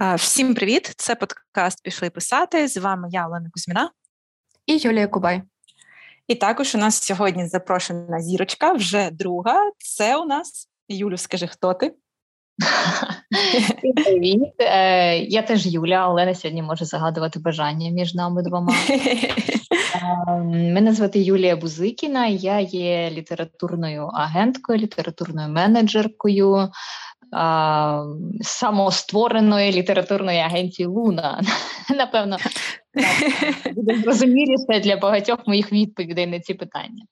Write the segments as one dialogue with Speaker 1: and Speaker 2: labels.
Speaker 1: Всім привіт! Це подкаст Пішли писати. З вами я, Олена Кузьміна
Speaker 2: і Юлія Кубай.
Speaker 1: І також у нас сьогодні запрошена зірочка, вже друга. Це у нас Юлю, скажи, хто ти?
Speaker 2: Привіт, е, я теж Юля. Олена сьогодні може загадувати бажання між нами двома. Ем, мене звати Юлія Бузикіна, я є літературною агенткою, літературною менеджеркою самоствореної літературної агенції Луна. Напевно, буде зрозуміліше для багатьох моїх відповідей на ці питання.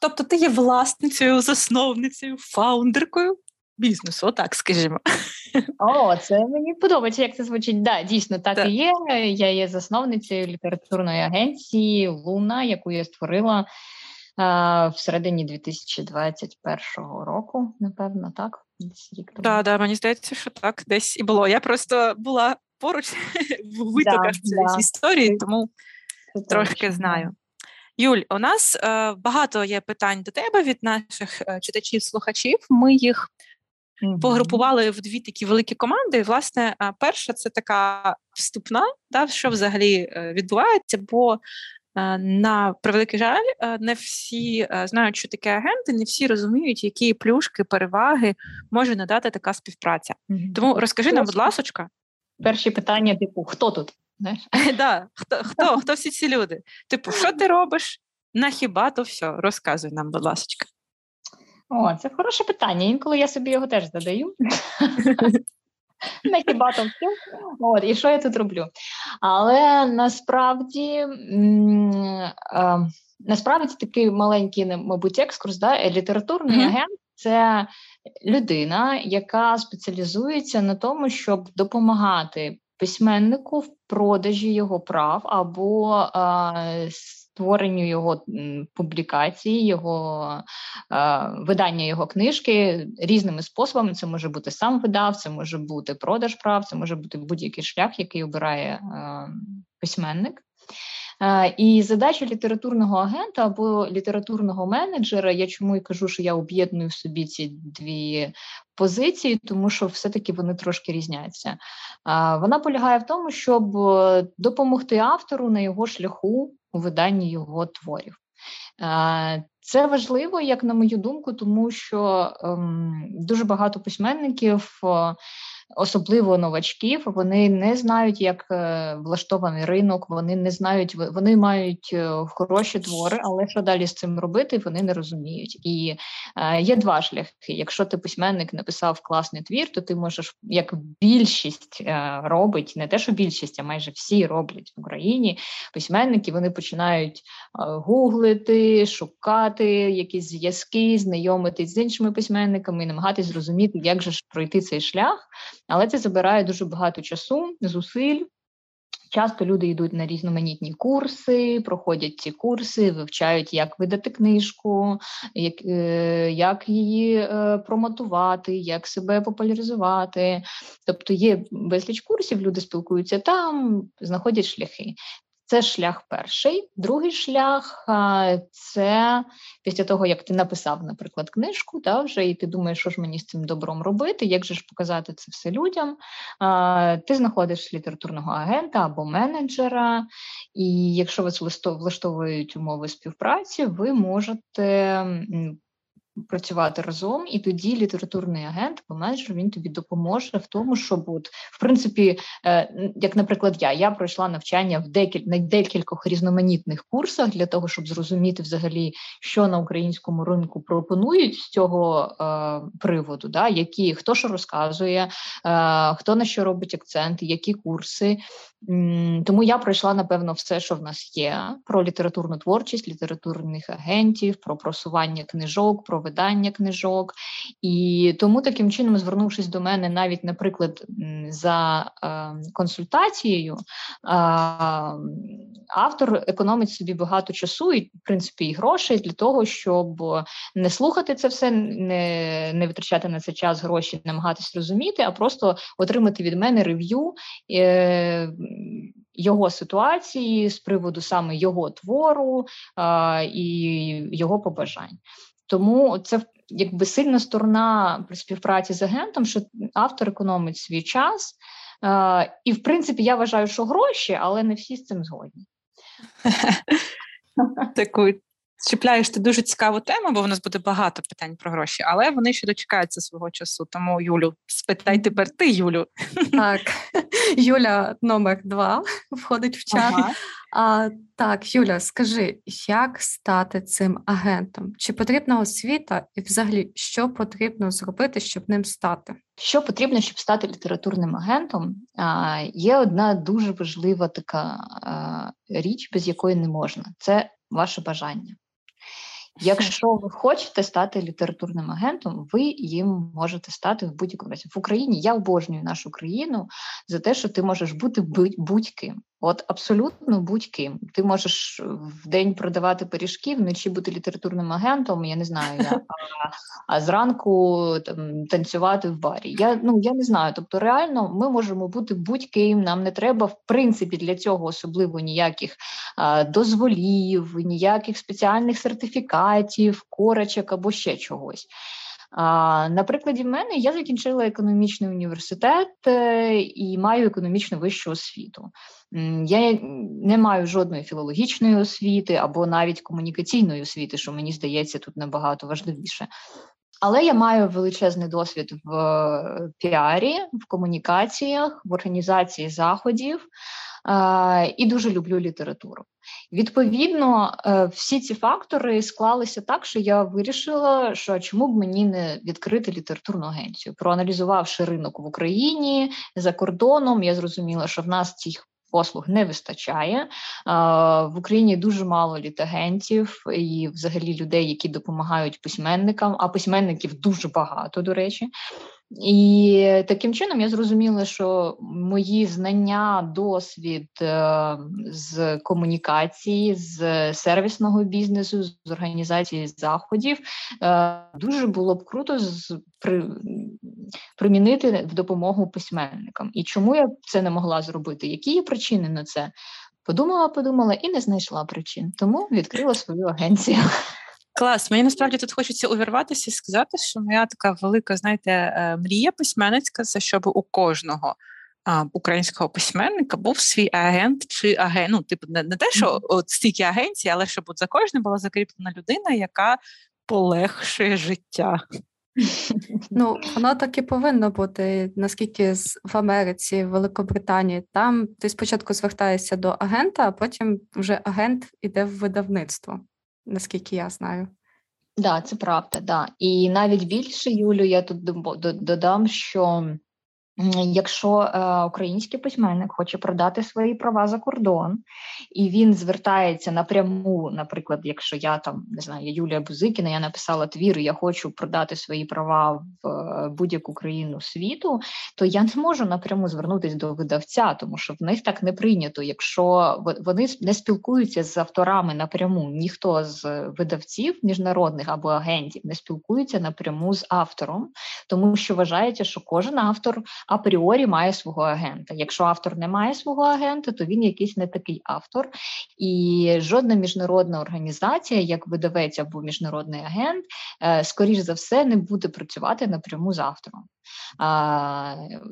Speaker 1: Тобто ти є власницею, засновницею, фаундеркою бізнесу, отак скажімо.
Speaker 2: О, це мені подобається, як це звучить. Да, дійсно, так, так і є. Я є засновницею літературної агенції Луна, яку я створила в середині 2021 року, напевно, так.
Speaker 1: Так, да, да, мені здається, що так десь і було. Я просто була поруч в витоках да, цієї да. історії, тому це трошки точно. знаю. Юль, у нас е, багато є питань до тебе від наших е, читачів-слухачів. Ми їх mm-hmm. погрупували в дві такі великі команди. І, власне, е, перша це така вступна, да, що взагалі е, відбувається, бо на превеликий жаль, е, не всі е, знають, що таке агенти, не всі розуміють, які плюшки, переваги може надати така співпраця. Mm-hmm. Тому розкажи нам, будь ласочка.
Speaker 2: Перші питання: типу, хто тут?
Speaker 1: да, Хто хто, хто всі ці люди? Типу, що ти робиш? На хіба то все? Розказуй нам, будь ласочка.
Speaker 2: О, це хороше питання. Інколи я собі його теж задаю. на хіба там. От, І що я тут роблю? Але насправді насправді такий маленький, мабуть, екскурс, да? літературний mm-hmm. агент це людина, яка спеціалізується на тому, щоб допомагати письменнику в продажі його прав або а, створенню його публікації, його е, видання його книжки різними способами. Це може бути сам видав, це може бути продаж прав, це може бути будь-який шлях, який обирає е, письменник. Е, і задача літературного агента або літературного менеджера, я чому і кажу, що я об'єдную в собі ці дві позиції, тому що все-таки вони трошки різняться. Е, вона полягає в тому, щоб допомогти автору на його шляху у виданні його творів. Е, це важливо, як на мою думку, тому що ем, дуже багато письменників особливо новачків, вони не знають, як е, влаштований ринок, вони не знають, вони мають е, хороші твори, але що далі з цим робити, вони не розуміють. І е, є два шляхи. Якщо ти письменник написав класний твір, то ти можеш, як більшість робить, не те, що більшість, а майже всі роблять в Україні. Письменники вони починають гуглити, шукати якісь зв'язки, знайомитись з іншими письменниками і намагатись зрозуміти, як же ж пройти цей шлях але це забирає дуже багато часу, зусиль. Часто люди йдуть на різноманітні курси, проходять ці курси, вивчають, як видати книжку, як е, як її е, промотувати, як себе популяризувати. Тобто є безліч курсів, люди спілкуються там, знаходять шляхи. Це шлях перший. Другий шлях це після того, як ти написав, наприклад, книжку, та вже і ти думаєш, що ж мені з цим добром робити, як же ж показати це все людям. Ти знаходиш літературного агента або менеджера, і якщо вас влаштовують умови співпраці, ви можете працювати разом, і тоді літературний агент або менеджер він тобі допоможе в тому, щоб от, в принципі, е, як, наприклад, я я пройшла навчання в декіль на декількох різноманітних курсах для того, щоб зрозуміти взагалі, що на українському ринку пропонують з цього е, приводу, да, які хто що розказує, е, хто на що робить акценти, які курси. Тому я пройшла напевно все, що в нас є: про літературну творчість, літературних агентів, про просування книжок, про видання книжок. І тому таким чином, звернувшись до мене, навіть, наприклад, за е, консультацією, е, автор економить собі багато часу і, в принципі, і грошей для того, щоб не слухати це все, не не витрачати на це час гроші, намагатись розуміти, а просто отримати від мене рев'ю. Е, його ситуації з приводу саме його твору а, і його побажань. Тому це якби сильна сторона при співпраці з агентом, що автор економить свій час. І, в принципі, я вважаю, що гроші, але не всі з цим згодні.
Speaker 1: Таку чіпляєш ти дуже цікаву тему, бо в нас буде багато питань про гроші, але вони ще дочекаються свого часу. Тому Юлю, спитай тепер ти, Юлю.
Speaker 3: Так, Юля номер два входить в чат. Ага. А, Так, Юля, скажи, як стати цим агентом? Чи потрібна освіта, і взагалі що потрібно зробити, щоб ним стати?
Speaker 2: Що потрібно, щоб стати літературним агентом? А, Є одна дуже важлива така а, річ, без якої не можна. Це ваше бажання. Якщо ви хочете стати літературним агентом, ви їм можете стати в будь-якому разі. В Україні я обожнюю нашу країну за те, що ти можеш бути будь-ким. От абсолютно будь-ким. Ти можеш в день продавати пиріжки, вночі бути літературним агентом, я не знаю, я, а, а зранку там танцювати в барі. Я ну я не знаю. Тобто, реально, ми можемо бути будь-ким. Нам не треба в принципі для цього особливо ніяких а, дозволів, ніяких спеціальних сертифікатів, корочок або ще чогось. А, На прикладі мене я закінчила економічний університет е, і маю економічну вищу освіту. Я не маю жодної філологічної освіти або навіть комунікаційної освіти, що мені здається тут набагато важливіше. Але я маю величезний досвід в е, піарі, в комунікаціях, в організації заходів і дуже люблю літературу. Відповідно, е, всі ці фактори склалися так, що я вирішила, що чому б мені не відкрити літературну агенцію. Проаналізувавши ринок в Україні за кордоном, я зрозуміла, що в нас цих послуг не вистачає. В Україні дуже мало літагентів і, взагалі, людей, які допомагають письменникам, а письменників дуже багато, до речі. І таким чином я зрозуміла, що мої знання, досвід е, з комунікації, з сервісного бізнесу, з організації заходів е, дуже було б круто примінити в допомогу письменникам. І чому я це не могла зробити? Які є причини на це? Подумала, подумала і не знайшла причин, тому відкрила свою агенцію.
Speaker 1: Клас, мені насправді тут хочеться увірватися і сказати, що моя така велика, знаєте, е, мрія письменницька це щоб у кожного а, українського письменника був свій агент чи агент. Ну, типу, не, не те, що от стільки агенцій, але щоб от за кожним була закріплена людина, яка полегшує життя.
Speaker 3: Ну, воно так і повинно бути, наскільки в Америці, в Великобританії, там ти спочатку звертаєшся до агента, а потім вже агент іде в видавництво наскільки я знаю.
Speaker 2: Так, да, це правда, да. І навіть більше, Юлю, я тут додам, що Якщо е, український письменник хоче продати свої права за кордон, і він звертається напряму, наприклад, якщо я там не знаю, Юлія Бузикіна, я написала твір, я хочу продати свої права в е, будь-яку країну світу, то я не можу напряму звернутися до видавця, тому що в них так не прийнято. Якщо вони не спілкуються з авторами напряму, ніхто з видавців міжнародних або агентів не спілкується напряму з автором, тому що вважається, що кожен автор апріорі має свого агента. Якщо автор не має свого агента, то він якийсь не такий автор. І жодна міжнародна організація, як видавець або міжнародний агент, е, скоріш за все, не буде працювати напряму з автором.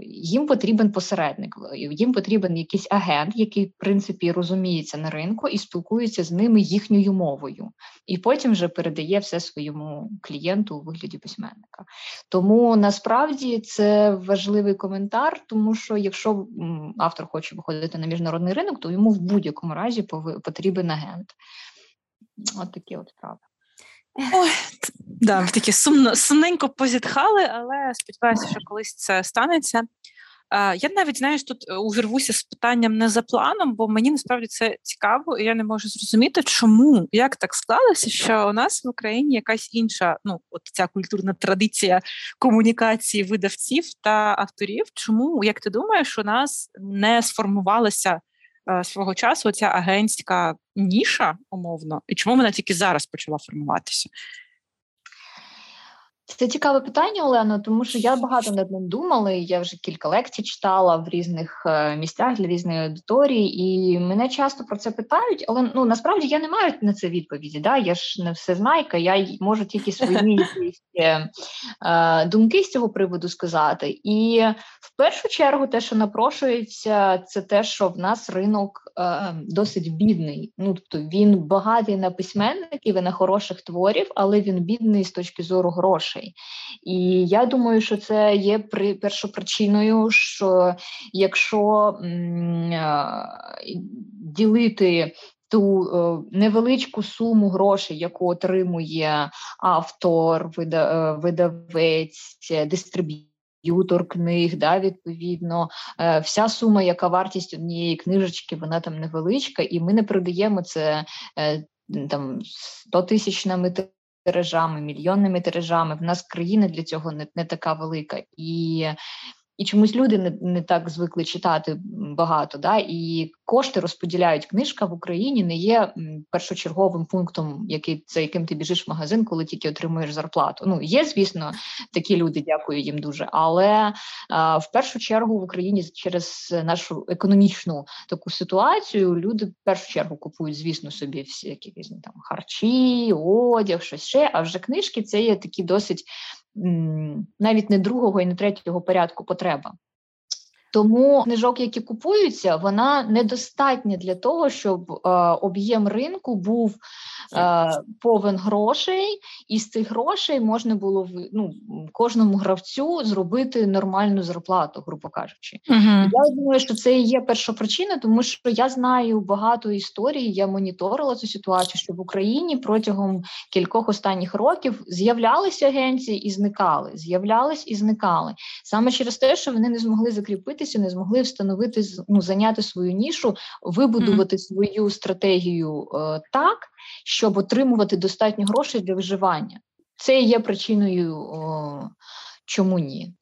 Speaker 2: Їм потрібен посередник, їм потрібен якийсь агент, який, в принципі, розуміється на ринку і спілкується з ними їхньою мовою, і потім вже передає все своєму клієнту у вигляді письменника. Тому насправді це важливий коментар, тому що якщо автор хоче виходити на міжнародний ринок, то йому в будь-якому разі потрібен агент. От такі от справи.
Speaker 1: Ой, да, такі сумно, сумненько позітхали, але сподіваюся, що колись це станеться. Я навіть знаєш, тут е, увірвуся з питанням не за планом, бо мені насправді це цікаво, і я не можу зрозуміти, чому як так склалося, що у нас в Україні якась інша, ну от ця культурна традиція комунікації видавців та авторів. Чому як ти думаєш, у нас не сформувалася свого часу ця агентська ніша умовно, і чому вона тільки зараз почала формуватися?
Speaker 2: Це цікаве питання, Олено, тому що я багато над ним думала. і Я вже кілька лекцій читала в різних е, місцях для різної аудиторії, і мене часто про це питають, але ну насправді я не маю на це відповіді. Да? Я ж не все знайка, я можу тільки свої е, е, думки з цього приводу сказати. І в першу чергу, те, що напрошується, це те, що в нас ринок е, досить бідний. Ну тобто він багатий на письменників і на хороших творів, але він бідний з точки зору грошей грошей. І я думаю, що це є при першопричиною, що якщо ділити ту е, невеличку суму грошей, яку отримує автор, е, видавець, дистриб'ютор книг, да, відповідно, е, вся сума, яка вартість однієї книжечки, вона там невеличка, і ми не продаємо це там 100 тисячними тиражами, мільйонними тиражами. В нас країна для цього не, не така велика. І і чомусь люди не не так звикли читати багато, да і кошти розподіляють. Книжка в Україні не є першочерговим пунктом, який за яким ти біжиш в магазин, коли тільки отримуєш зарплату. Ну є, звісно, такі люди, дякую їм дуже. Але а, в першу чергу в Україні через нашу економічну таку ситуацію люди в першу чергу купують, звісно, собі всі якісь там харчі, одяг, щось ще. А вже книжки це є такі досить навіть не другого і не третього порядку потреба. Тому книжок, які купуються, вона недостатня для того, щоб е, об'єм ринку був е, повен грошей, і з цих грошей можна було ну, кожному гравцю зробити нормальну зарплату, грубо кажучи. Uh-huh. Я думаю, що це і є перша причина, тому що я знаю багато історій. Я моніторила цю ситуацію, що в Україні протягом кількох останніх років з'являлися агенції і зникали, з'являлись і зникали саме через те, що вони не змогли закріпити закріпитися, не змогли встановити ну, зайняти свою нішу, вибудувати mm. свою стратегію е, так, щоб отримувати достатньо грошей для виживання. Це є причиною, о, чому ні.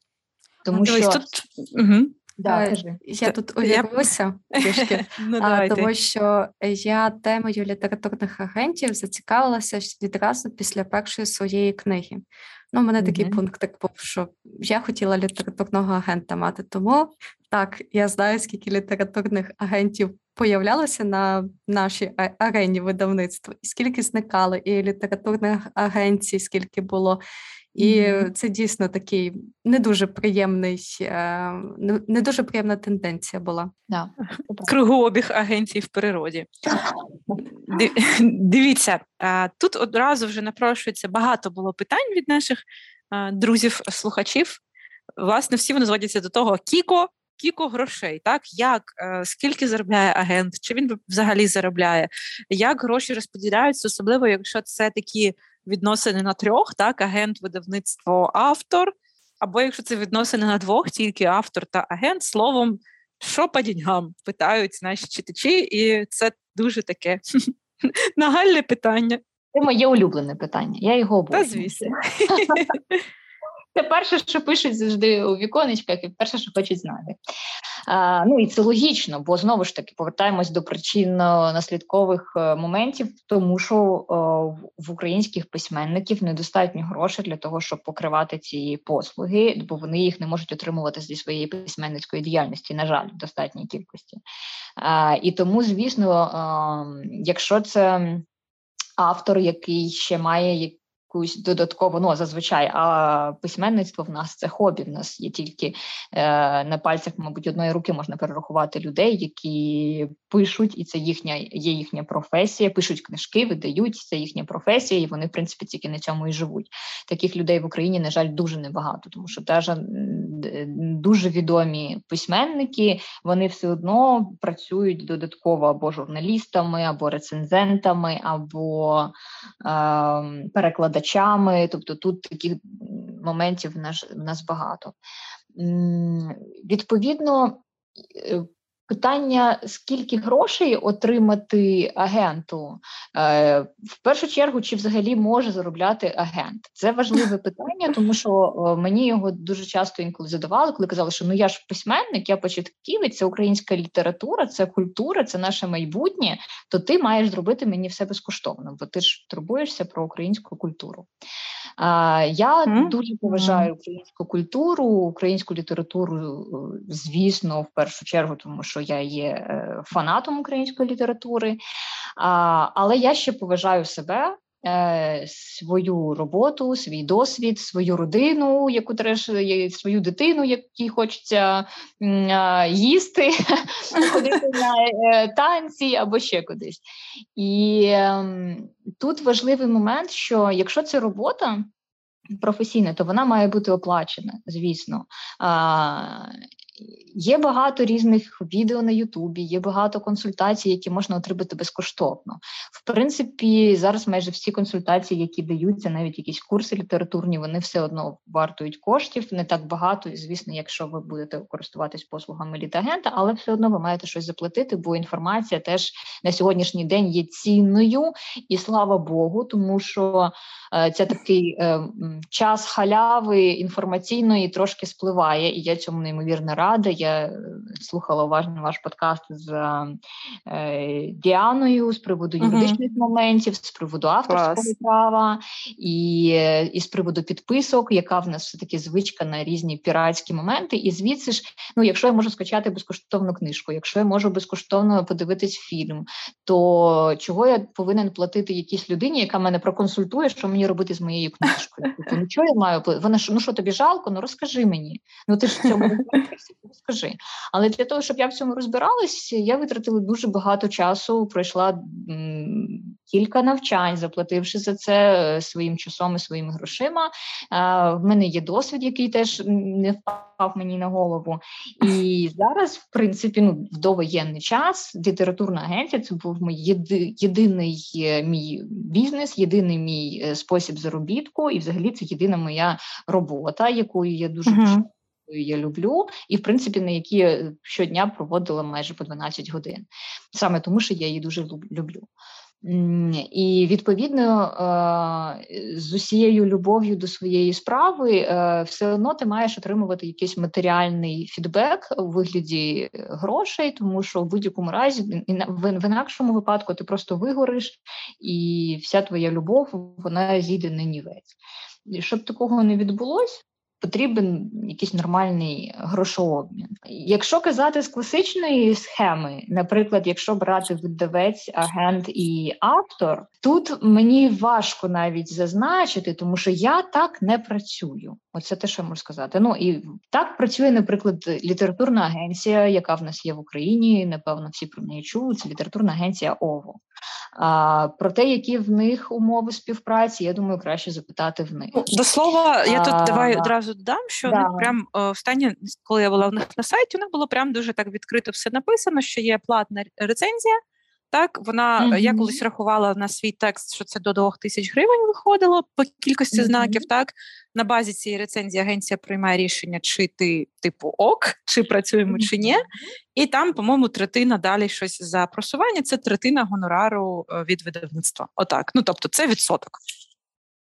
Speaker 2: Тому а, що тут... Угу.
Speaker 3: Да, кажи. Я тут увірвуся трішки, ну, тому що я темою літературних агентів зацікавилася відразу після першої своєї книги. Ну, у мене mm-hmm. такий пункт так був, що я хотіла літературного агента мати. Тому так, я знаю, скільки літературних агентів появлялося на нашій арені видавництва, і скільки зникали, і літературних агенцій, скільки було. І mm-hmm. це дійсно такий не дуже приємний, е, не дуже приємна тенденція була.
Speaker 1: Да. Кругообіг агенцій в природі. Дивіться, тут одразу вже напрошується багато було питань від наших друзів-слухачів. Власне, всі вони зводяться до того, Кіко. Кіко грошей, так як е, скільки заробляє агент, чи він взагалі заробляє, як гроші розподіляються, особливо якщо це такі відносини на трьох, так, агент, видавництво, автор, або якщо це відносини на двох, тільки автор та агент, словом, що по діньгам питають наші читачі, і це дуже таке нагальне питання.
Speaker 2: Це моє улюблене питання. Я його обожнюю.
Speaker 1: Та звісно.
Speaker 2: Це перше, що пишуть завжди у віконечках, і перше, що хочуть знати. А, Ну і це логічно, бо знову ж таки повертаємось до причинно-наслідкових е, моментів, тому що о, в українських письменників недостатньо грошей для того, щоб покривати ці послуги, бо вони їх не можуть отримувати зі своєї письменницької діяльності, на жаль, в достатній кількості. А, І тому, звісно, а, якщо це автор, який ще має якусь додаткову, ну зазвичай, а письменництво в нас це хобі. В нас є тільки е, на пальцях, мабуть, одної руки можна перерахувати людей, які пишуть, і це їхня є їхня професія. Пишуть книжки, видають це їхня професія, і вони, в принципі, тільки на цьому і живуть. Таких людей в Україні, на жаль, дуже небагато, тому що теж дуже відомі письменники, вони все одно працюють додатково або журналістами, або рецензентами, або е, перекладачами. Тобто тут таких моментів в нас, в нас багато. Відповідно, е, Питання, скільки грошей отримати агенту, е, в першу чергу, чи взагалі може заробляти агент? Це важливе питання, тому що мені його дуже часто інколи задавали, коли казали, що ну я ж письменник, я початківець, це українська література, це культура, це наше майбутнє. То ти маєш зробити мені все безкоштовно, бо ти ж турбуєшся про українську культуру. Я mm-hmm. дуже поважаю українську культуру, українську літературу, звісно, в першу чергу, тому що я є е, фанатом української літератури, але я ще поважаю себе. Е, свою роботу, свій досвід, свою родину, яку треш, свою дитину, якій хочеться їсти, ходити на е, танці або ще кудись. І ем, тут важливий момент, що якщо це робота професійна, то вона має бути оплачена, звісно. Є багато різних відео на Ютубі, є багато консультацій, які можна отримати безкоштовно. В принципі, зараз майже всі консультації, які даються, навіть якісь курси літературні, вони все одно вартують коштів, не так багато, звісно, якщо ви будете користуватись послугами літагента, але все одно ви маєте щось заплатити, бо інформація теж на сьогоднішній день є цінною, і слава Богу, тому що е, це такий е, час халяви інформаційної трошки спливає, і я цьому неймовірно рада. Я е, слухала уважно ваш подкаст з е, Діаною з приводу юридичних uh-huh. моментів, з приводу авторського Клас. права і, і з приводу підписок, яка в нас все таки звичка на різні піратські моменти. І звідси ж, ну якщо я можу скачати безкоштовну книжку, якщо я можу безкоштовно подивитись фільм, то чого я повинен платити якійсь людині, яка мене проконсультує, що мені робити з моєю книжкою? Тобто, ну я маю Вона ну що тобі жалко? Ну розкажи мені. Ну ти ж в цьому скажи. Але для того, щоб я в цьому розбиралась, я витратила дуже багато часу. Пройшла кілька навчань, заплативши за це е, своїм часом і своїми грошима. В мене є досвід, який теж не впав мені на голову. І зараз, в принципі, ну в довоєнний час літературна агенція це був мій єди, єдиний е, мій бізнес, єдиний мій е, спосіб заробітку, і взагалі це єдина моя робота, якою я дуже uh-huh я люблю, і в принципі на які щодня проводила майже по 12 годин, саме тому, що я її дуже люблю. І відповідно з усією любов'ю до своєї справи все одно ти маєш отримувати якийсь матеріальний фідбек у вигляді грошей, тому що в будь-якому разі в інакшому випадку ти просто вигориш, і вся твоя любов вона зійде на нівець. Щоб такого не відбулося, потрібен якийсь нормальний грошообмін. Якщо казати з класичної схеми, наприклад, якщо брати видавець, агент і автор, тут мені важко навіть зазначити, тому що я так не працюю. Оце те, що я можу сказати. Ну і так працює, наприклад, літературна агенція, яка в нас є в Україні. Напевно, всі про неї чули. Це літературна агенція ОВО. А про те, які в них умови співпраці, я думаю, краще запитати в них.
Speaker 1: Ну, до слова, я тут а, давай одразу додам, що да. них прям останнє, коли я була в них на сайті, у них було прям дуже так відкрито все написано, що є платна рецензія. Так, вона mm-hmm. я колись рахувала на свій текст, що це до 2 тисяч гривень виходило по кількості mm-hmm. знаків. Так на базі цієї рецензії агенція приймає рішення, чи ти типу ок, чи працюємо, mm-hmm. чи ні. І там, по-моєму, третина далі щось за просування. Це третина гонорару е, від видавництва. Отак. Ну тобто, це відсоток.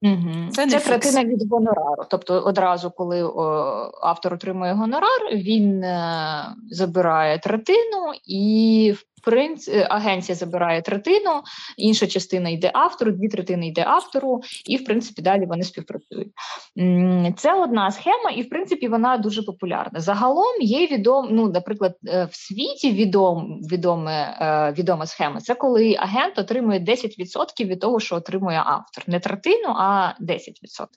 Speaker 2: Угу. Це, Це третина від гонорару. Тобто, одразу, коли о, автор отримує гонорар, він е, забирає третину і принц е, агенція забирає третину, інша частина йде автору, дві третини йде автору, і в принципі далі вони співпрацюють. Це одна схема, і в принципі вона дуже популярна. Загалом є відом, ну, наприклад, е, в світі відом, відоме, е, відома схема. Це коли агент отримує 10% від того, що отримує автор, не третину, а 10%.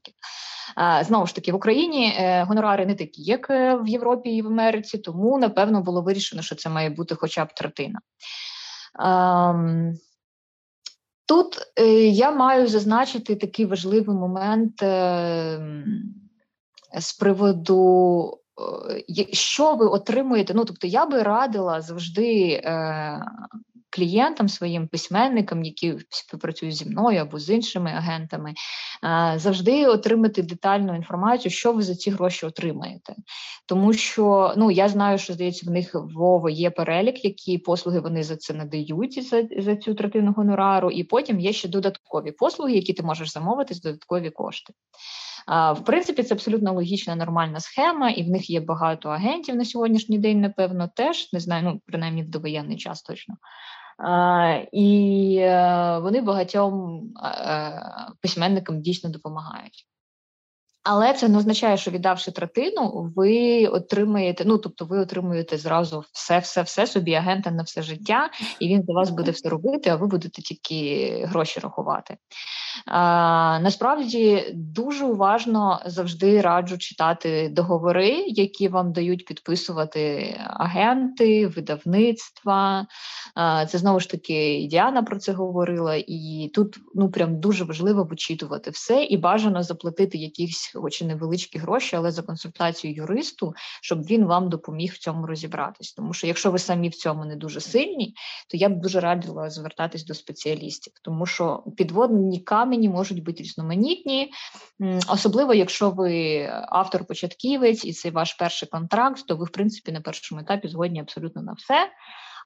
Speaker 2: Знову ж таки, в Україні гонорари не такі, як в Європі і в Америці, тому напевно було вирішено, що це має бути хоча б третина. Ем, тут е, я маю зазначити такий важливий момент з приводу, е, що ви отримуєте. Ну, тобто, я би радила завжди е, клієнтам, своїм письменникам, які співпрацюють зі мною або з іншими агентами, завжди отримати детальну інформацію, що ви за ці гроші отримаєте. Тому що ну я знаю, що здається, в них в ОВО є перелік, які послуги вони за це надають за, за цю третину гонорару, і потім є ще додаткові послуги, які ти можеш замовити з додаткові кошти. В принципі, це абсолютно логічна, нормальна схема, і в них є багато агентів на сьогоднішній день, напевно, теж не знаю, ну принаймні в довоєнний час точно. І е, вони багатьом е, письменникам дійсно допомагають. Але це не означає, що віддавши третину, ви отримаєте. Ну тобто, ви отримуєте зразу все, все, все собі агента на все життя, і він за вас буде все робити, а ви будете тільки гроші рахувати. А, Насправді дуже уважно завжди раджу читати договори, які вам дають підписувати агенти, видавництва. А, Це знову ж таки Діана про це говорила, і тут ну прям дуже важливо вичитувати все і бажано заплатити якісь хоч і невеличкі гроші, але за консультацію юристу, щоб він вам допоміг в цьому розібратись. Тому що якщо ви самі в цьому не дуже сильні, то я б дуже радила звертатись до спеціалістів, тому що підводні камені можуть бути різноманітні, особливо якщо ви автор-початківець і це ваш перший контракт, то ви в принципі на першому етапі згодні абсолютно на все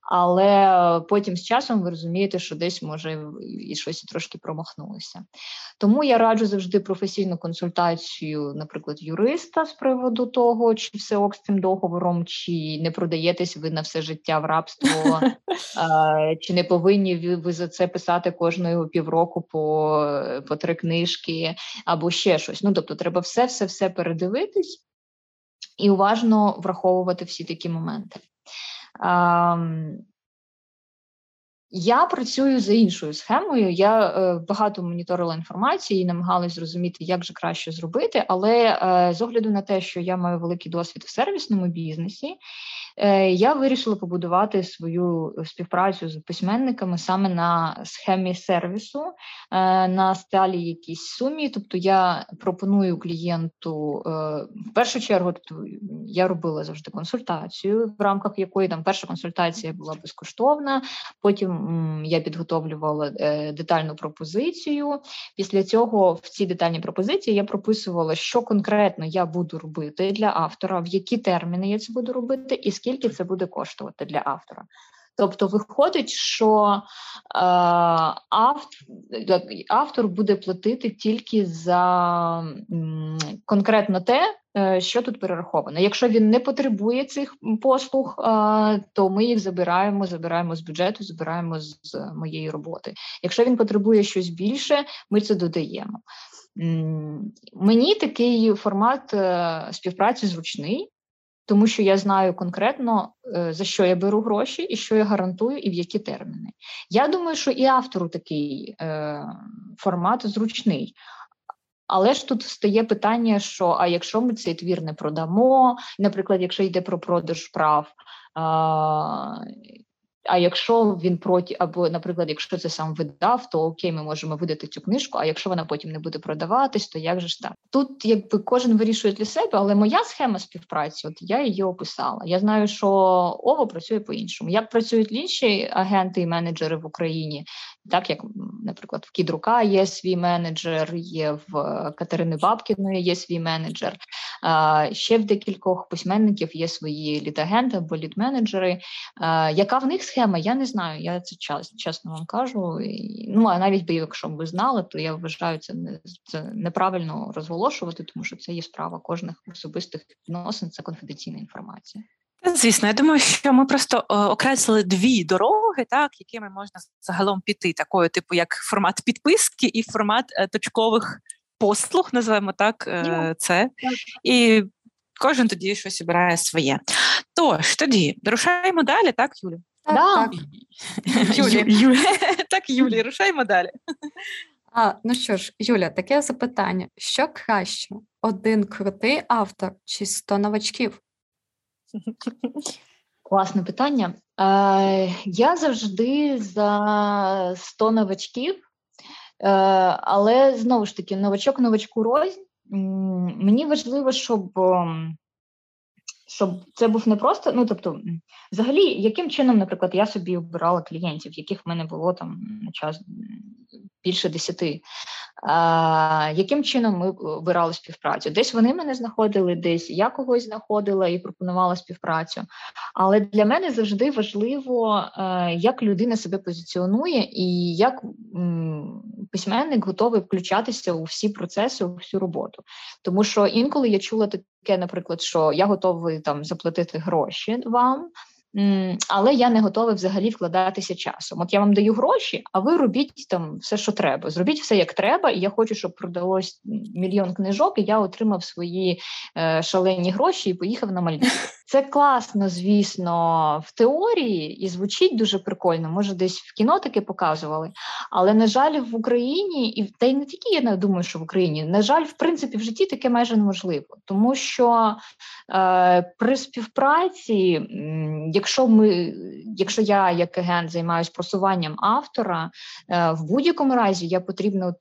Speaker 2: але потім з часом ви розумієте, що десь може і щось трошки промахнулося. Тому я раджу завжди професійну консультацію, наприклад, юриста з приводу того, чи все ок з цим договором, чи не продаєтесь ви на все життя в рабство, чи не повинні ви за це писати кожного півроку по, по три книжки або ще щось. Ну тобто, треба все, все, все передивитись і уважно враховувати всі такі моменти. um, Я працюю за іншою схемою. Я е, багато моніторила інформації і намагалась зрозуміти, як же краще зробити. Але е, з огляду на те, що я маю великий досвід в сервісному бізнесі, Е, я вирішила побудувати свою співпрацю з письменниками саме на схемі сервісу, е, на сталі якійсь сумі. Тобто я пропоную клієнту е, в першу чергу, тобто я робила завжди консультацію, в рамках якої там перша консультація була безкоштовна. Потім я підготовлювала детальну пропозицію. Після цього в цій детальній пропозиції я прописувала, що конкретно я буду робити для автора, в які терміни я це буду робити, і скільки це буде коштувати для автора. Тобто виходить, що е, автор, буде платити тільки за конкретно те, е, що тут перераховано. Якщо він не потребує цих послуг, е, то ми їх забираємо, забираємо з бюджету, забираємо з, моєї роботи. Якщо він потребує щось більше, ми це додаємо. Мені такий формат співпраці зручний тому що я знаю конкретно, е, за що я беру гроші і що я гарантую, і в які терміни. Я думаю, що і автору такий е, формат зручний. Але ж тут стає питання: що а якщо ми цей твір не продамо, наприклад, якщо йде про продаж прав, а якщо він проти, або, наприклад, якщо це сам видав, то окей, ми можемо видати цю книжку. А якщо вона потім не буде продаватись, то як же ж так? Тут якби кожен вирішує для себе, але моя схема співпраці, от я її описала. Я знаю, що ОВО працює по-іншому. Як працюють інші агенти і менеджери в Україні, так як, наприклад, в Кідрука є свій менеджер, є в Катерини Бабкіної є свій менеджер. Ще в декількох письменників є свої літагенти або лід-менеджери. Яка в них схема? Я не знаю. Я це чесно вам кажу. Ну а навіть би якщо б ви знали, то я вважаю це неправильно розголошувати, тому що це є справа кожних особистих відносин. Це конфіденційна інформація.
Speaker 1: Звісно, я думаю, що ми просто окреслили дві дороги, так якими можна загалом піти, такою, типу, як формат підписки і формат е, точкових послуг, називаємо так е, це. І кожен тоді щось обирає своє. Тож тоді рушаємо далі, так, Юлі?
Speaker 3: Так, да. так.
Speaker 1: Юлі. Ю, так, Юлі, рушаємо далі.
Speaker 3: А, Ну що ж, Юля, таке запитання: що краще? Один крутий автор чи сто новачків?
Speaker 2: Класне питання. Е, Я завжди за 100 новачків, е, але знову ж таки, новачок новачку рознь. Мені важливо, щоб ем, щоб це був не просто. Ну тобто, взагалі, яким чином, наприклад, я собі обирала клієнтів, яких в мене було там на час більше десяти. Яким чином ми обирали співпрацю? Десь вони мене знаходили, десь я когось знаходила і пропонувала співпрацю. Але для мене завжди важливо, е, як людина себе позиціонує і як письменник готовий включатися у всі процеси, у всю роботу. Тому що інколи я чула таке, наприклад, що я готовий там заплатити гроші вам. Але я не готовий взагалі вкладатися часом. От я вам даю гроші, а ви робіть там все, що треба. Зробіть все як треба, і я хочу, щоб продалось мільйон книжок, і я отримав свої е, шалені гроші і поїхав на Мальдіви. Це класно, звісно, в теорії і звучить дуже прикольно. Може, десь в кіно таке показували. Але на жаль, в Україні, і та й не тільки я не думаю, що в Україні, на жаль, в принципі, в житті таке майже неможливо, тому що е, при співпраці якщо ми, якщо я як агент займаюся просуванням автора, е, в будь-якому разі я потрібно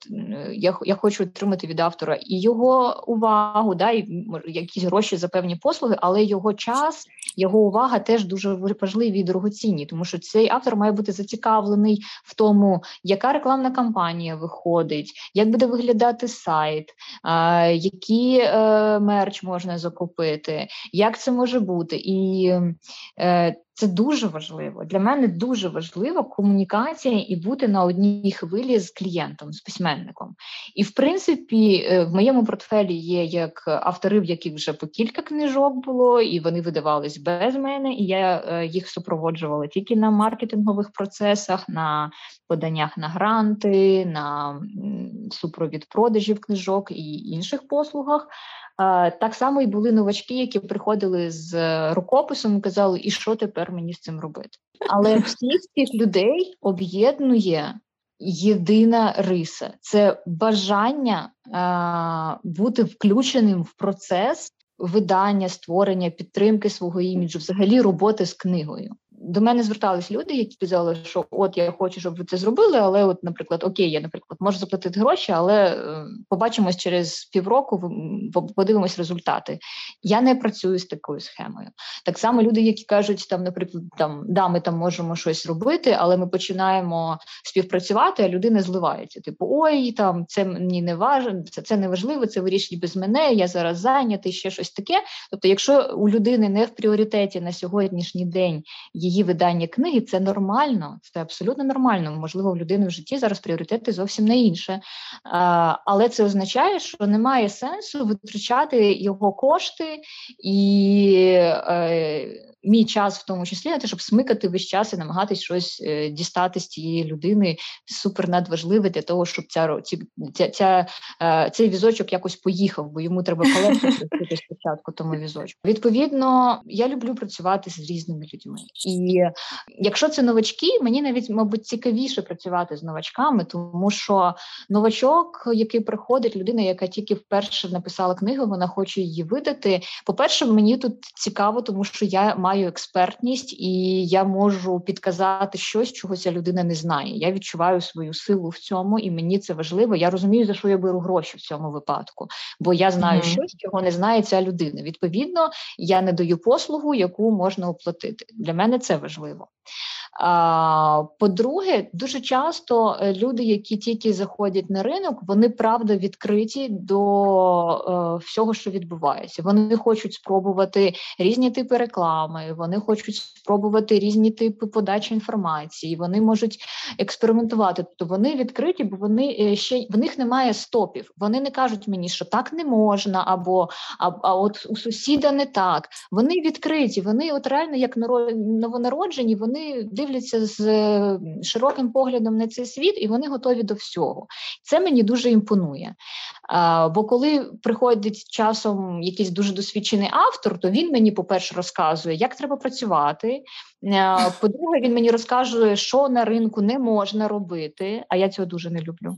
Speaker 2: я я хочу отримати від автора і його увагу, да, і якісь гроші за певні послуги, але його час, його увага теж дуже важливі і дорогоцінні, тому що цей автор має бути зацікавлений в тому, яка рекламна кампанія виходить, як буде виглядати сайт, який е, мерч можна закупити, як це може бути, і е, це дуже важливо. Для мене дуже важливо комунікація і бути на одній хвилі з клієнтом, з письменником. І, в принципі, е, в моєму портфелі є як автори, в яких вже по кілька книжок було, і вони видавались без мене, і я е, їх супроводжувала тільки на маркетингових процесах, на поданнях на гранти, на супровід продажів книжок і інших послугах. Так само і були новачки, які приходили з рукописом і казали, і що тепер мені з цим робити. Але всіх цих людей об'єднує єдина риса це бажання а, бути включеним в процес видання, створення, підтримки свого іміджу, взагалі роботи з книгою до мене звертались люди, які казали, що от я хочу, щоб ви це зробили, але, от, наприклад, окей, я, наприклад, можу заплатити гроші, але е, побачимось через півроку, подивимось результати. Я не працюю з такою схемою. Так само люди, які кажуть, там, наприклад, там да, ми там можемо щось робити, але ми починаємо співпрацювати, а людина зливається. Типу, ой, там це мені не важливо, це, це не важливо, це вирішить без мене. Я зараз зайнятий, ще щось таке. Тобто, якщо у людини не в пріоритеті на сьогоднішній день її видання книги це нормально, це абсолютно нормально. Можливо, в людини в житті зараз пріоритети зовсім не інше. Але це означає, що немає сенсу витрачати його кошти і. Мій час в тому числі на те, щоб смикати весь час і намагатись щось е, дістати з цієї людини супер надважливе для того, щоб ця ця, ця, е, цей візочок якось поїхав, бо йому треба полегшити спочатку тому візочку. Відповідно, я люблю працювати з різними людьми, і якщо це новачки, мені навіть мабуть цікавіше працювати з новачками, тому що новачок, який приходить, людина, яка тільки вперше написала книгу, вона хоче її видати. По перше, мені тут цікаво, тому що я маю маю експертність, і я можу підказати щось, чого ця людина не знає. Я відчуваю свою силу в цьому, і мені це важливо. Я розумію, за що я беру гроші в цьому випадку, бо я знаю mm-hmm. щось, чого не знає ця людина. Відповідно, я не даю послугу, яку можна оплатити. Для мене це важливо. По-друге, дуже часто е, люди, які тільки заходять на ринок, вони правда відкриті до е, всього, що відбувається. Вони хочуть спробувати різні типи реклами, вони хочуть спробувати різні типи подачі інформації. Вони можуть експериментувати. Тобто вони відкриті, бо вони е, ще в них немає стопів. Вони не кажуть мені, що так не можна, або а, а от у сусіда не так. Вони відкриті. Вони, от реально, як новонароджені, вони дивляться з широким поглядом на цей світ, і вони готові до всього. Це мені дуже імпонує. Бо коли приходить часом якийсь дуже досвідчений автор, то він мені, по-перше, розказує, як треба працювати. По-друге, він мені розкаже, що на ринку не можна робити, а я цього дуже не люблю.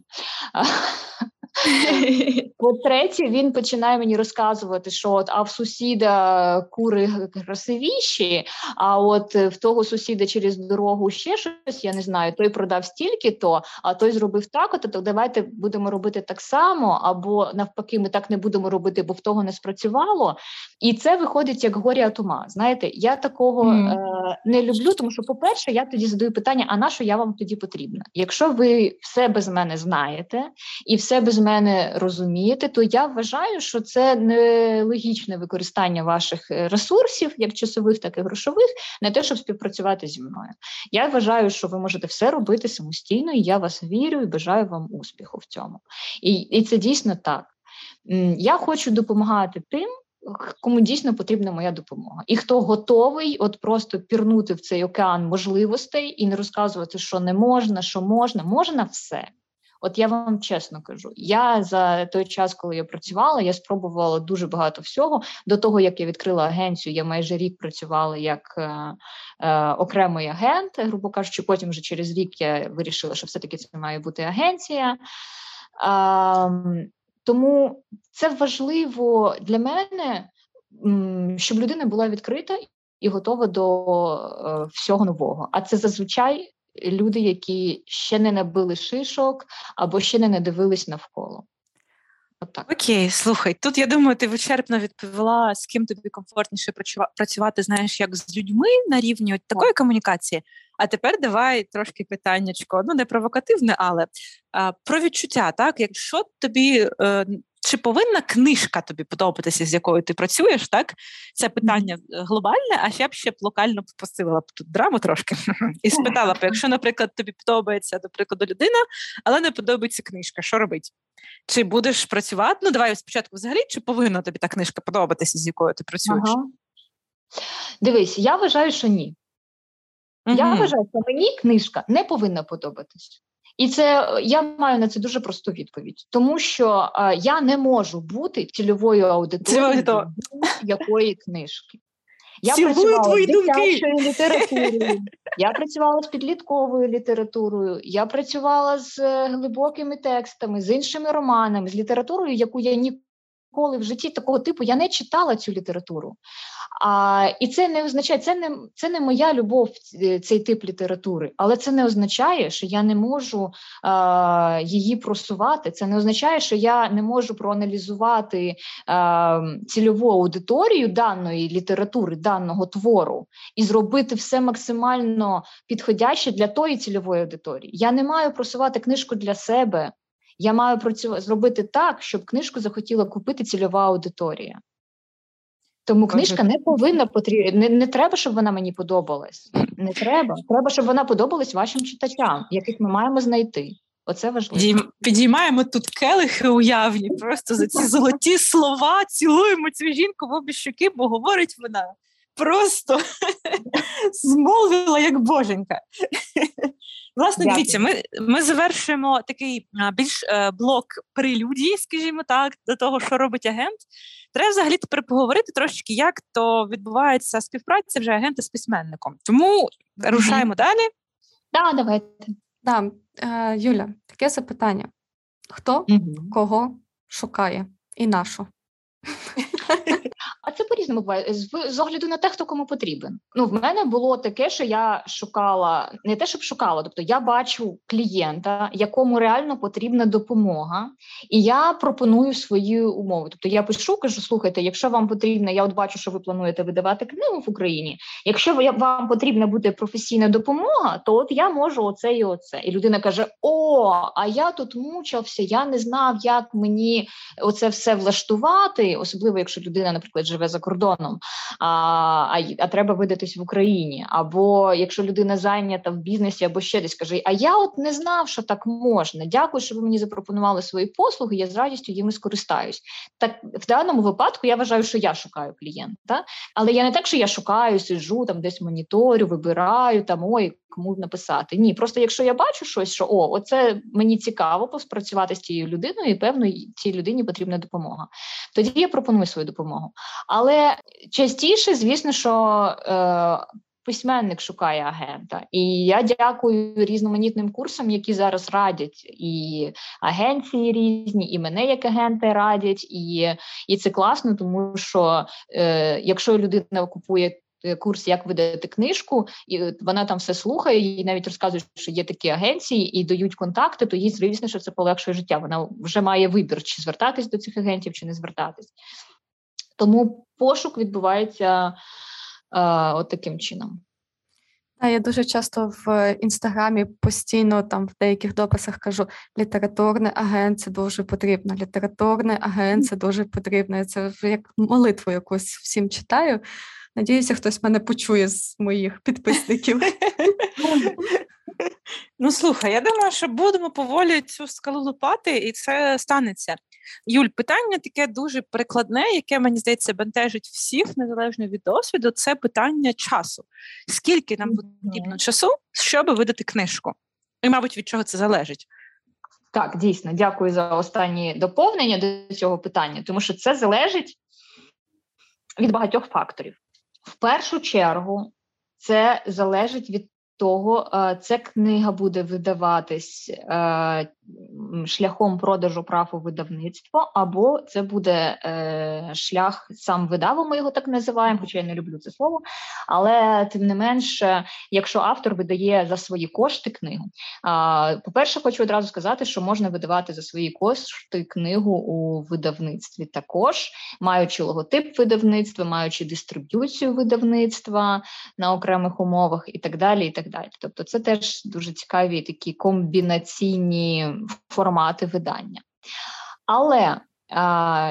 Speaker 2: По-третє, він починає мені розказувати, що от а в сусіда кури красивіші, а от в того сусіда через дорогу ще щось, я не знаю, той продав стільки то, а той зробив так, от, то давайте будемо робити так само, або навпаки, ми так не будемо робити, бо в того не спрацювало. І це виходить як горі атома. Знаєте, я такого mm. е, не люблю, тому що, по-перше, я тоді задаю питання: а на що я вам тоді потрібна? Якщо ви все без мене знаєте і все без мене розумієте, то я вважаю, що це нелогічне використання ваших е, ресурсів, як часових, так і грошових, не те, щоб співпрацювати зі мною. Я вважаю, що ви можете все робити самостійно, і я вас вірю і бажаю вам успіху в цьому. І, І це дійсно так. Я хочу допомагати тим. Кому дійсно потрібна моя допомога, і хто готовий от просто пірнути в цей океан можливостей і не розказувати, що не можна, що можна, можна все. От я вам чесно кажу, я за той час, коли я працювала, я спробувала дуже багато всього. До того як я відкрила агенцію, я майже рік працювала як е, е, окремий агент, грубо кажучи, потім вже через рік я вирішила, що все-таки це має бути агенція. Е, тому це важливо для мене, щоб людина була відкрита і готова до е, всього нового. А це зазвичай люди, які ще не набили шишок або ще не надивились навколо.
Speaker 1: Отак. Окей, слухай, тут я думаю, ти вичерпно відповіла, з ким тобі комфортніше працювати, знаєш, як з людьми на рівні такої комунікації. А тепер давай трошки питаннячко, ну не провокативне, але а, про відчуття, так якщо тобі е, чи повинна книжка тобі подобатися, з якою ти працюєш, так? Це питання глобальне, а я б ще б локально посилила б тут драму трошки і спитала б, якщо, наприклад, тобі подобається, до прикладу, людина, але не подобається книжка, що робить? Чи будеш працювати? Ну, давай спочатку взагалі, чи повинна тобі та книжка подобатися, з якою ти працюєш? Ага.
Speaker 2: Дивись, я вважаю, що ні. Угу. Я вважаю, що мені книжка не повинна подобатись. І це я маю на це дуже просту відповідь, тому що е, я не можу бути цільовою аудиторією якої книжки. Я Цілую працювала з дитячою літературою, я працювала з підлітковою літературою, я працювала з е, глибокими текстами, з іншими романами, з літературою, яку я ніколи в житті такого типу я не читала цю літературу. А, І це не означає, це не це не моя любов, е, цей тип літератури, але це не означає, що я не можу а, її просувати. Це не означає, що я не можу проаналізувати а, цільову аудиторію даної літератури, даного твору і зробити все максимально підходяще для тої цільової аудиторії. Я не маю просувати книжку для себе. Я маю працювати зробити так, щоб книжку захотіла купити цільова аудиторія. Тому книжка не повинна потрібна. Не, не треба, щоб вона мені подобалась. Не треба. Треба, щоб вона подобалась вашим читачам, яких ми маємо знайти. Оце важливо.
Speaker 1: Підіймаємо тут келихи уявні, просто за ці золоті слова цілуємо цю жінку в обі щоки, бо говорить вона просто змовила як боженька. Власне, Дякую. дивіться, ми ми завершуємо такий а, більш а, е, блок прелюдії, скажімо так, до того, що робить агент. Треба взагалі тепер поговорити трошки, як то відбувається співпраця вже агента з письменником. Тому mm-hmm. рушаємо далі.
Speaker 2: Да, давайте.
Speaker 3: Да. Е, Юля, таке запитання: хто mm-hmm. кого шукає і на що?
Speaker 2: А це по-різному буває з, з огляду на те, хто кому потрібен. Ну, в мене було таке, що я шукала не те, щоб шукала, тобто я бачу клієнта, якому реально потрібна допомога, і я пропоную свої умови. Тобто я пишу, кажу, слухайте, якщо вам потрібно, я от бачу, що ви плануєте видавати книгу в Україні. Якщо вам потрібна буде професійна допомога, то от я можу оце і оце. І людина каже: О, а я тут мучився, я не знав, як мені оце все влаштувати, особливо якщо людина, наприклад, живе за кордоном, а а, а треба видатись в Україні. Або якщо людина зайнята в бізнесі, або ще десь каже: А я от не знав, що так можна. Дякую, що ви мені запропонували свої послуги. Я з радістю їми скористаюсь. Так в даному випадку я вважаю, що я шукаю клієнта, але я не так, що я шукаю, сиджу там, десь моніторю, вибираю там ой кому написати. Ні, просто якщо я бачу щось, що о, оце мені цікаво поспрацювати з тією людиною, і певно, цій людині потрібна допомога. Тоді я пропоную свою допомогу. Але частіше, звісно, що. Е, письменник шукає агента. І я дякую різноманітним курсам, які зараз радять, і агенції різні, і мене як агенти радять, і і це класно, тому що е, якщо людина купує. Е, курс, як видати книжку, і вона там все слухає, і навіть розказує, що є такі агенції і дають контакти, то їй звісно, що це полегшує життя. Вона вже має вибір, чи звертатись до цих агентів, чи не звертатись. Тому пошук відбувається е, от таким чином.
Speaker 3: Я дуже часто в інстаграмі постійно там в деяких дописах кажу: літературний агент це дуже потрібно. Літературний агент це дуже потрібно. Я це як молитву якусь всім читаю. Надіюся, хтось мене почує з моїх підписників.
Speaker 1: Ну, слухай, я думаю, що будемо поволі цю скалу лупати, і це станеться. Юль, питання таке дуже прикладне, яке мені здається бентежить всіх незалежно від досвіду. Це питання часу. Скільки нам потрібно часу, щоб видати книжку? І, мабуть, від чого це залежить?
Speaker 2: Так, дійсно, дякую за останні доповнення до цього питання, тому що це залежить від багатьох факторів. В першу чергу, це залежить від того, е, ця книга буде видаватись е, шляхом продажу прав у видавництво, або це буде е, шлях сам видаву, ми його так називаємо, хоча я не люблю це слово. Але тим не менше, якщо автор видає за свої кошти книгу, по-перше, хочу одразу сказати, що можна видавати за свої кошти книгу у видавництві, також маючи логотип видавництва, маючи дистриб'юцію видавництва на окремих умовах і так далі. і так далі. Тобто, це теж дуже цікаві такі комбінаційні формати видання. Але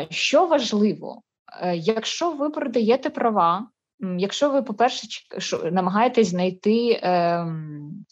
Speaker 2: що важливо, е, якщо ви продаєте права, якщо ви, по-перше, намагаєтесь знайти ем,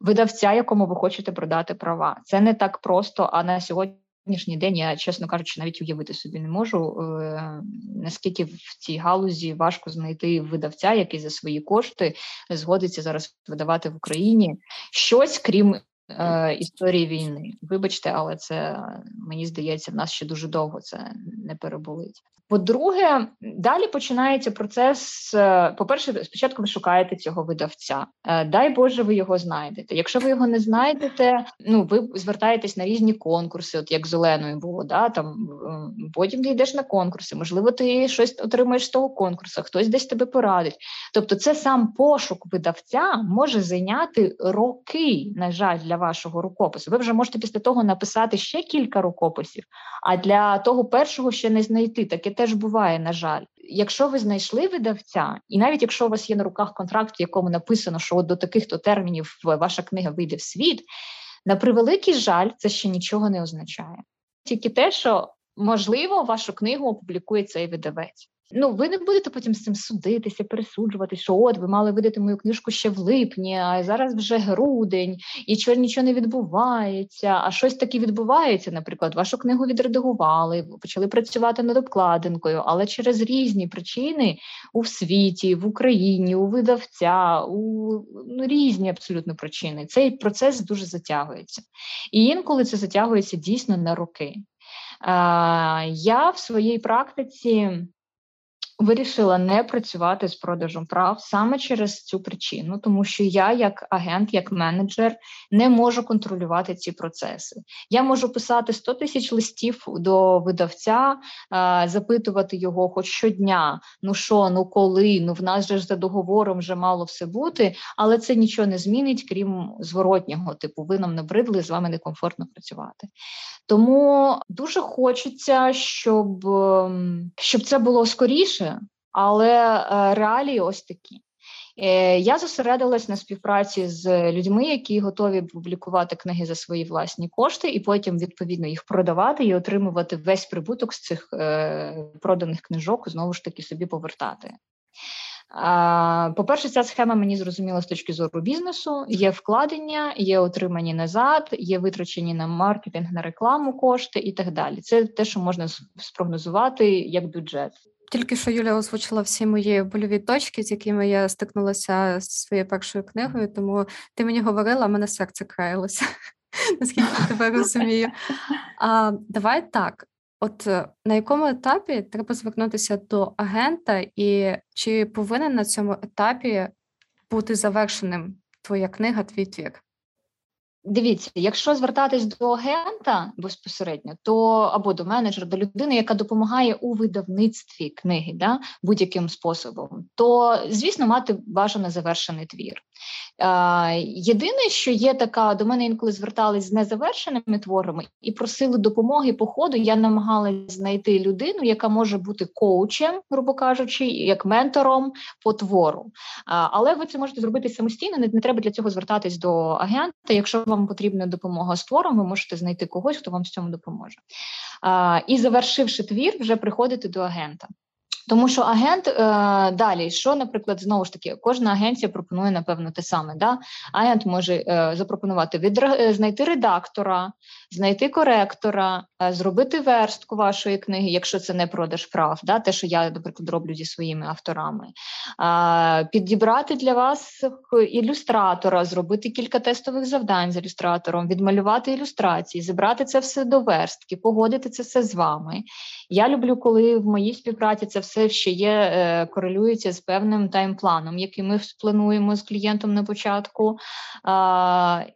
Speaker 2: видавця, якому ви хочете продати права, це не так просто, а на сьогодні. Сьогоднішній день я, чесно кажучи, навіть уявити собі не можу, е, наскільки в цій галузі важко знайти видавця, який за свої кошти згодиться зараз видавати в Україні щось, крім е, історії війни. Вибачте, але це мені здається, в нас ще дуже довго це не переболить. По-друге, далі починається процес. Е, по-перше, спочатку ви шукаєте цього видавця. Е, дай Боже, ви його знайдете. Якщо ви його не знайдете, ну ви звертаєтесь на різні конкурси, от як зеленою було, да там потім ти йдеш на конкурси. Можливо, ти щось отримаєш з того конкурсу, хтось десь тебе порадить. Тобто, це сам пошук видавця може зайняти роки, на жаль, для вашого рукопису. Ви вже можете після того написати ще кілька рукописів, а для того першого ще не знайти таке теж буває, на жаль. Якщо ви знайшли видавця, і навіть якщо у вас є на руках контракт, в якому написано, що от до таких-то термінів ваша книга вийде в світ, на превеликий жаль, це ще нічого не означає. Тільки те, що можливо вашу книгу опублікує цей видавець. Ну, ви не будете потім з цим судитися, пересуджувати, що от ви мали видати мою книжку ще в липні, а зараз вже грудень, і що нічого не відбувається. А щось таке відбувається. Наприклад, вашу книгу відредагували, почали працювати над обкладинкою, але через різні причини у світі, в Україні, у видавця, у ну, різні абсолютно причини. Цей процес дуже затягується. І інколи це затягується дійсно на роки. Я в своїй практиці Вирішила не працювати з продажем прав саме через цю причину, тому що я, як агент, як менеджер, не можу контролювати ці процеси. Я можу писати 100 тисяч листів до видавця, запитувати його хоч щодня: ну що, ну коли, ну в нас же ж за договором вже мало все бути, але це нічого не змінить, крім зворотнього типу, ви нам набридли, з вами некомфортно працювати. Тому дуже хочеться, щоб, ем, щоб це було скоріше, але е, реалії ось такі. Е, я зосередилась на співпраці з людьми, які готові публікувати книги за свої власні кошти, і потім відповідно їх продавати і отримувати весь прибуток з цих е, проданих книжок, знову ж таки собі повертати. По-перше, ця схема мені зрозуміла з точки зору бізнесу. Є вкладення, є отримані назад, є витрачені на маркетинг, на рекламу кошти і так далі. Це те, що можна спрогнозувати як бюджет.
Speaker 3: Тільки що Юля озвучила всі мої больові точки, з якими я стикнулася з своєю першою книгою, тому ти мені говорила, а мене серце країлося, наскільки я тебе розумію. А, Давай так. От е, на якому етапі треба звернутися до агента, і чи повинен на цьому етапі бути завершеним твоя книга, твій твір?
Speaker 2: Дивіться, якщо звертатись до агента безпосередньо, то або до менеджера, до людини, яка допомагає у видавництві книги, да, будь-яким способом, то звісно мати бажано завершений твір. Єдине, що є така, до мене інколи звертались з незавершеними творами і просили допомоги по ходу. Я намагалась знайти людину, яка може бути коучем, грубо кажучи, як ментором по твору. Але ви це можете зробити самостійно, не, не треба для цього звертатись до агента. Якщо вам потрібна допомога з твором, ви можете знайти когось, хто вам з цьому допоможе. І завершивши твір, вже приходити до агента. Тому що агент е, далі, що, наприклад, знову ж таки, кожна агенція пропонує, напевно, те саме. Да? Агент може е, запропонувати від, е, знайти редактора, знайти коректора, е, зробити верстку вашої книги, якщо це не продаж прав, да? те, що я, наприклад, роблю зі своїми авторами, підібрати для вас ілюстратора, зробити кілька тестових завдань з ілюстратором, відмалювати ілюстрації, зібрати це все до верстки, погодити це все з вами. Я люблю, коли в моїй співпраці це все ще є, е, корелюється з певним таймпланом, який ми сплануємо з клієнтом на початку.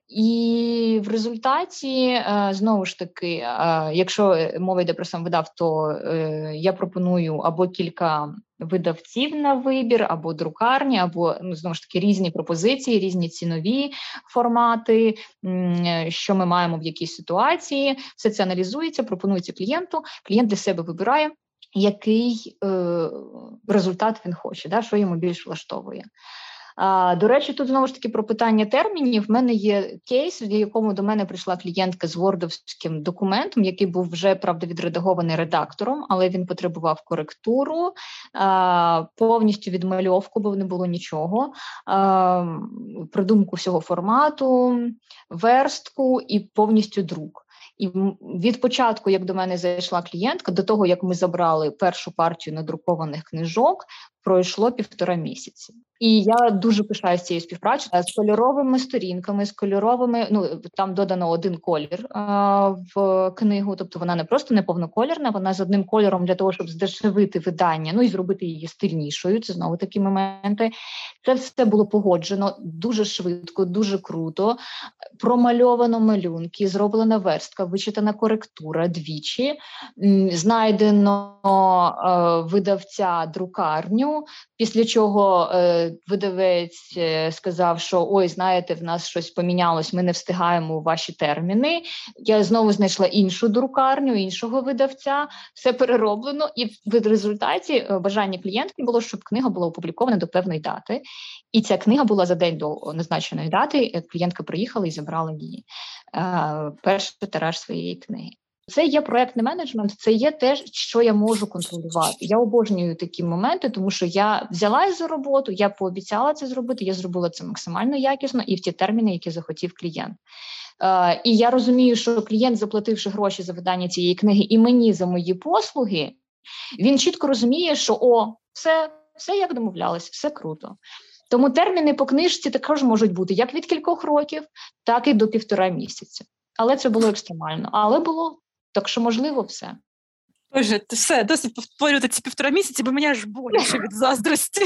Speaker 2: І в результаті, е, знову ж таки, якщо мова йде про сам видав, то е, я пропоную або кілька. Видавців на вибір, або друкарні, або ну знову ж таки різні пропозиції, різні цінові формати, що ми маємо в якій ситуації. Все це аналізується, пропонується клієнту. Клієнт для себе вибирає, який е, результат він хоче, да, що йому більш влаштовує. А, До речі, тут знову ж таки про питання термінів. В мене є кейс, в якому до мене прийшла клієнтка з вордовським документом, який був вже правда відредагований редактором, але він потребував коректуру, а, повністю відмальовку, бо не було нічого, а, придумку всього формату, верстку і повністю друк. І від початку, як до мене зайшла клієнтка, до того як ми забрали першу партію надрукованих книжок, пройшло півтора місяці. І я дуже пишаюся цією співпрацею з кольоровими сторінками, з кольоровими. Ну там додано один колір а, в книгу, тобто вона не просто не повноколірна, вона з одним кольором для того, щоб здешевити видання, ну і зробити її стильнішою. Це знову такі моменти. Це все було погоджено дуже швидко, дуже круто. Промальовано малюнки, зроблена верстка, вичитана коректура двічі, знайдено е, видавця друкарню, після чого. Е, видавець е, сказав, що ой, знаєте, в нас щось помінялось, ми не встигаємо ваші терміни. Я знову знайшла іншу друкарню, іншого видавця, все перероблено, і в результаті бажання клієнтки було, щоб книга була опублікована до певної дати. І ця книга була за день до назначеної дати. Клієнтка приїхала і забрала її перший тираж своєї книги. Це є проектний менеджмент, це є те, що я можу контролювати. Я обожнюю такі моменти, тому що я взяла за роботу, я пообіцяла це зробити. Я зробила це максимально якісно і в ті терміни, які захотів клієнт. Е, І я розумію, що клієнт, заплативши гроші за видання цієї книги, і мені за мої послуги, він чітко розуміє, що о, все, все як домовлялось, все круто. Тому терміни по книжці також можуть бути як від кількох років, так і до півтора місяця. Але це було екстремально. Але було так що, можливо, все.
Speaker 1: Боже, все, досить повторювати ці півтора місяці, бо мені аж боляче від заздрості.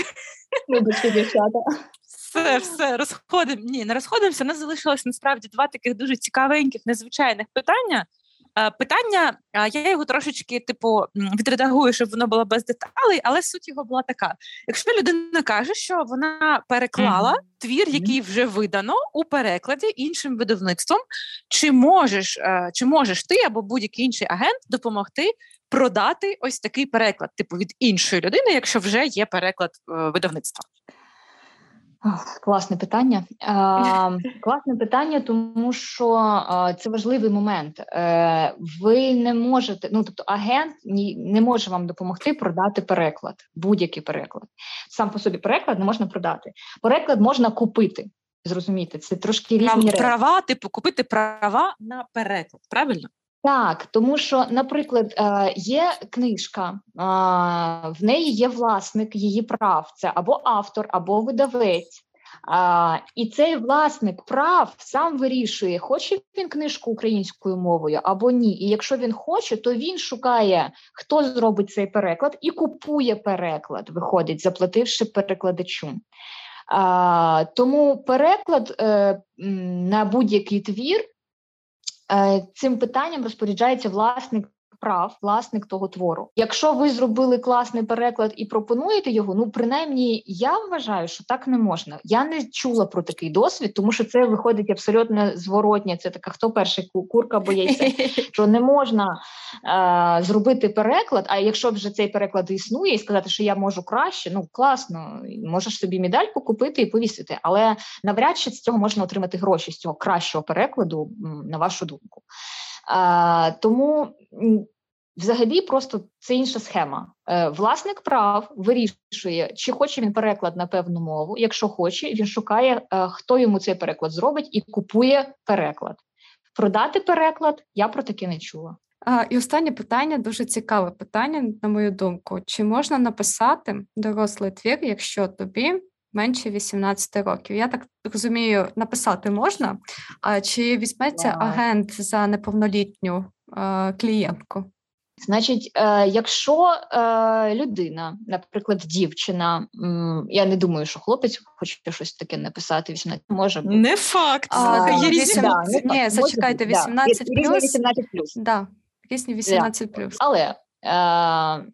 Speaker 2: Вибачте, дівчата.
Speaker 1: Все, все, розходимо. Ні, не розходимося. У нас залишилось насправді два таких дуже цікавеньких, незвичайних питання. Е, питання, я його трошечки, типу, відредагую, щоб воно було без деталей, але суть його була така: якщо людина каже, що вона переклала mm-hmm. твір, який вже видано у перекладі іншим видавництвом, чи можеш, е, чи можеш ти або будь-який інший агент допомогти продати ось такий переклад, типу від іншої людини, якщо вже є переклад е, видавництва?
Speaker 2: Класне питання. А, Класне питання, тому що а, це важливий момент. Е, Ви не можете, ну тобто, агент не може вам допомогти продати переклад, будь-який переклад. Сам по собі переклад не можна продати. Переклад можна купити. Зрозуміти, це трошки різні
Speaker 1: права, типу купити права на переклад. Правильно?
Speaker 2: Так, тому що, наприклад, е, є книжка, в неї є власник її прав, це або автор, або видавець. І цей власник прав сам вирішує, хоче він книжку українською мовою або ні. І якщо він хоче, то він шукає, хто зробить цей переклад, і купує переклад, виходить, заплативши перекладачу. А, Тому переклад е, на будь-який твір е, цим питанням розпоряджається власник прав власник того твору. Якщо ви зробили класний переклад і пропонуєте його, ну принаймні я вважаю, що так не можна. Я не чула про такий досвід, тому що це виходить абсолютно зворотня. Це така, хто перший курка боїться, що не можна е, зробити переклад. А якщо вже цей переклад існує, і сказати, що я можу краще, ну класно, можеш собі медальку купити і повісити. Але навряд чи з цього можна отримати гроші з цього кращого перекладу, на вашу думку. А, Тому Взагалі, просто це інша схема. Е, власник прав вирішує, чи хоче він переклад на певну мову. Якщо хоче, він шукає, е, хто йому цей переклад зробить, і купує переклад. Продати переклад я про таке не чула.
Speaker 3: А, І останнє питання дуже цікаве питання, на мою думку: чи можна написати дорослий твір, якщо тобі менше 18 років? Я так розумію, написати можна, а чи візьметься wow. агент за неповнолітню а, клієнтку?
Speaker 2: Значить, е, якщо е, людина, наприклад, дівчина, я не думаю, що хлопець хоче щось таке написати, 18 може бути.
Speaker 1: Не факт. А,
Speaker 3: є різні... Да, не Ні, факт. зачекайте, 18 да. плюс. 18 плюс. Да, різні 18 плюс.
Speaker 2: Але, е,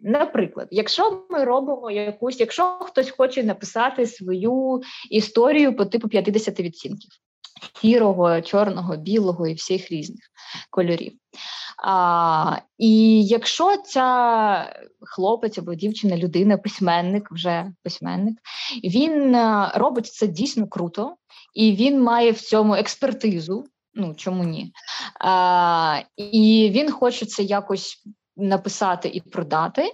Speaker 2: наприклад, якщо ми робимо якусь, якщо хтось хоче написати свою історію по типу 50 відцінків сірого, чорного, білого і всіх різних кольорів. А, І якщо ця хлопець або дівчина, людина, письменник, вже письменник, він е, робить це дійсно круто, і він має в цьому експертизу. Ну чому ні? А, І він хоче це якось написати і продати,